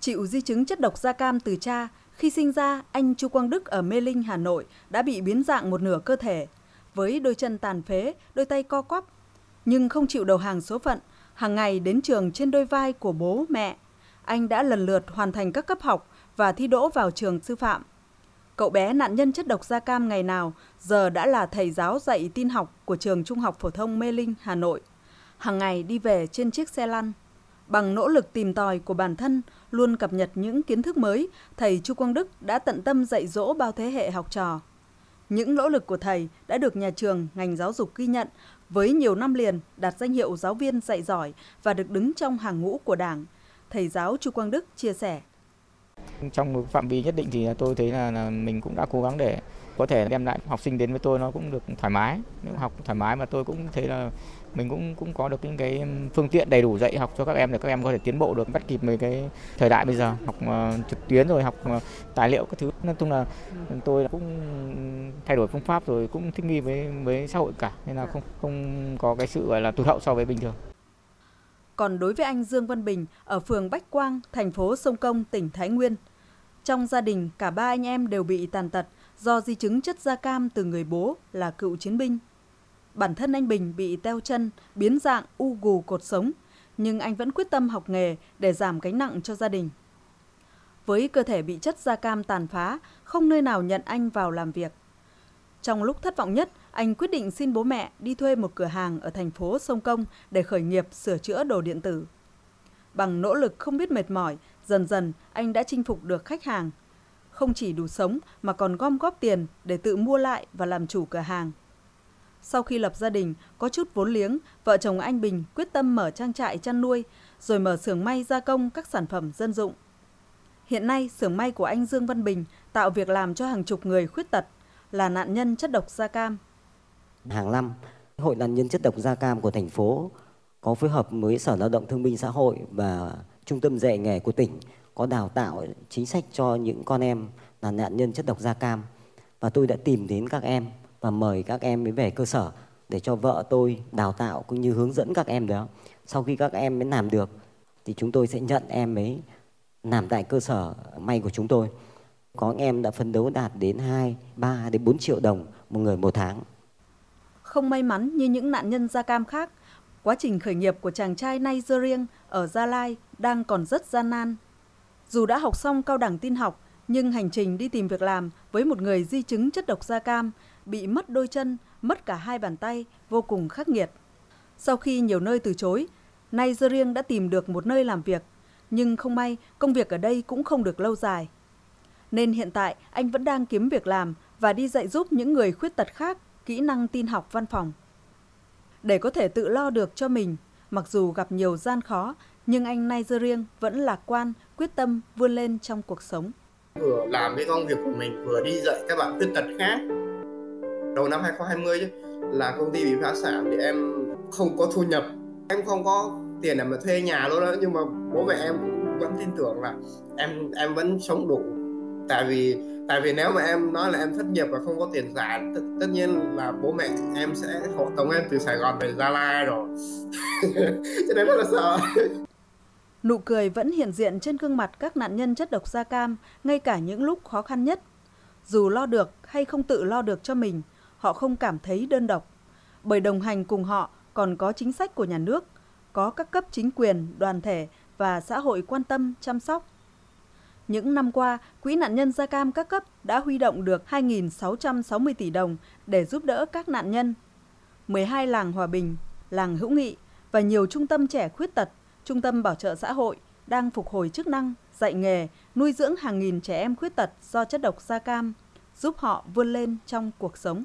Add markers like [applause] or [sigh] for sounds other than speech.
Chịu di chứng chất độc da cam từ cha, khi sinh ra, anh Chu Quang Đức ở Mê Linh, Hà Nội đã bị biến dạng một nửa cơ thể, với đôi chân tàn phế, đôi tay co quắp. Nhưng không chịu đầu hàng số phận, hàng ngày đến trường trên đôi vai của bố, mẹ. Anh đã lần lượt hoàn thành các cấp học và thi đỗ vào trường sư phạm. Cậu bé nạn nhân chất độc da cam ngày nào giờ đã là thầy giáo dạy tin học của trường Trung học phổ thông Mê Linh, Hà Nội. Hàng ngày đi về trên chiếc xe lăn. Bằng nỗ lực tìm tòi của bản thân, luôn cập nhật những kiến thức mới, thầy Chu Quang Đức đã tận tâm dạy dỗ bao thế hệ học trò. Những nỗ lực của thầy đã được nhà trường, ngành giáo dục ghi nhận với nhiều năm liền đạt danh hiệu giáo viên dạy giỏi và được đứng trong hàng ngũ của Đảng. Thầy giáo Chu Quang Đức chia sẻ. Trong một phạm vi nhất định thì tôi thấy là, là mình cũng đã cố gắng để có thể đem lại học sinh đến với tôi nó cũng được thoải mái. Nếu học thoải mái mà tôi cũng thấy là mình cũng cũng có được những cái phương tiện đầy đủ dạy học cho các em để các em có thể tiến bộ được bắt kịp với cái thời đại bây giờ học uh, trực tuyến rồi học uh, tài liệu các thứ nói chung là tôi cũng thay đổi phương pháp rồi cũng thích nghi với với xã hội cả nên là không không có cái sự gọi là tụt hậu so với bình thường. Còn đối với anh Dương Văn Bình ở phường Bách Quang, thành phố Sông Công, tỉnh Thái Nguyên, trong gia đình cả ba anh em đều bị tàn tật do di chứng chất da cam từ người bố là cựu chiến binh. Bản thân anh Bình bị teo chân, biến dạng, u gù cột sống, nhưng anh vẫn quyết tâm học nghề để giảm gánh nặng cho gia đình. Với cơ thể bị chất da cam tàn phá, không nơi nào nhận anh vào làm việc. Trong lúc thất vọng nhất, anh quyết định xin bố mẹ đi thuê một cửa hàng ở thành phố Sông Công để khởi nghiệp sửa chữa đồ điện tử. Bằng nỗ lực không biết mệt mỏi, dần dần anh đã chinh phục được khách hàng. Không chỉ đủ sống mà còn gom góp tiền để tự mua lại và làm chủ cửa hàng. Sau khi lập gia đình, có chút vốn liếng, vợ chồng anh Bình quyết tâm mở trang trại chăn nuôi, rồi mở xưởng may gia công các sản phẩm dân dụng. Hiện nay, xưởng may của anh Dương Văn Bình tạo việc làm cho hàng chục người khuyết tật, là nạn nhân chất độc da cam. Hàng năm, Hội nạn nhân chất độc da cam của thành phố có phối hợp với Sở Lao động Thương binh Xã hội và Trung tâm dạy nghề của tỉnh có đào tạo chính sách cho những con em là nạn nhân chất độc da cam. Và tôi đã tìm đến các em và mời các em mới về cơ sở để cho vợ tôi đào tạo cũng như hướng dẫn các em đó. Sau khi các em mới làm được thì chúng tôi sẽ nhận em ấy làm tại cơ sở may của chúng tôi. Có em đã phấn đấu đạt đến 2, 3 đến 4 triệu đồng một người một tháng. Không may mắn như những nạn nhân da cam khác, quá trình khởi nghiệp của chàng trai Nigeria ở Gia Lai đang còn rất gian nan. Dù đã học xong cao đẳng tin học, nhưng hành trình đi tìm việc làm với một người di chứng chất độc da cam bị mất đôi chân, mất cả hai bàn tay, vô cùng khắc nghiệt. Sau khi nhiều nơi từ chối, nay zurieng đã tìm được một nơi làm việc, nhưng không may công việc ở đây cũng không được lâu dài. Nên hiện tại anh vẫn đang kiếm việc làm và đi dạy giúp những người khuyết tật khác kỹ năng tin học văn phòng. Để có thể tự lo được cho mình, mặc dù gặp nhiều gian khó, nhưng anh Nigeria vẫn lạc quan, quyết tâm vươn lên trong cuộc sống. Vừa làm cái công việc của mình, vừa đi dạy các bạn khuyết tật khác. Đầu năm 2020 chứ là công ty bị phá sản thì em không có thu nhập. Em không có tiền để mà thuê nhà luôn đó nhưng mà bố mẹ em cũng vẫn tin tưởng là em em vẫn sống đủ. Tại vì tại vì nếu mà em nói là em thất nghiệp và không có tiền giả, tất, tất nhiên là bố mẹ em sẽ hộ tống em từ Sài Gòn về Gia Lai rồi. [laughs] Cho nên rất là sợ. Nụ cười vẫn hiện diện trên gương mặt các nạn nhân chất độc da cam ngay cả những lúc khó khăn nhất. Dù lo được hay không tự lo được cho mình, họ không cảm thấy đơn độc, bởi đồng hành cùng họ còn có chính sách của nhà nước, có các cấp chính quyền, đoàn thể và xã hội quan tâm chăm sóc. Những năm qua, Quỹ nạn nhân da cam các cấp đã huy động được 2.660 tỷ đồng để giúp đỡ các nạn nhân. 12 làng hòa bình, làng hữu nghị và nhiều trung tâm trẻ khuyết tật, trung tâm bảo trợ xã hội đang phục hồi chức năng, dạy nghề, nuôi dưỡng hàng nghìn trẻ em khuyết tật do chất độc da cam giúp họ vươn lên trong cuộc sống.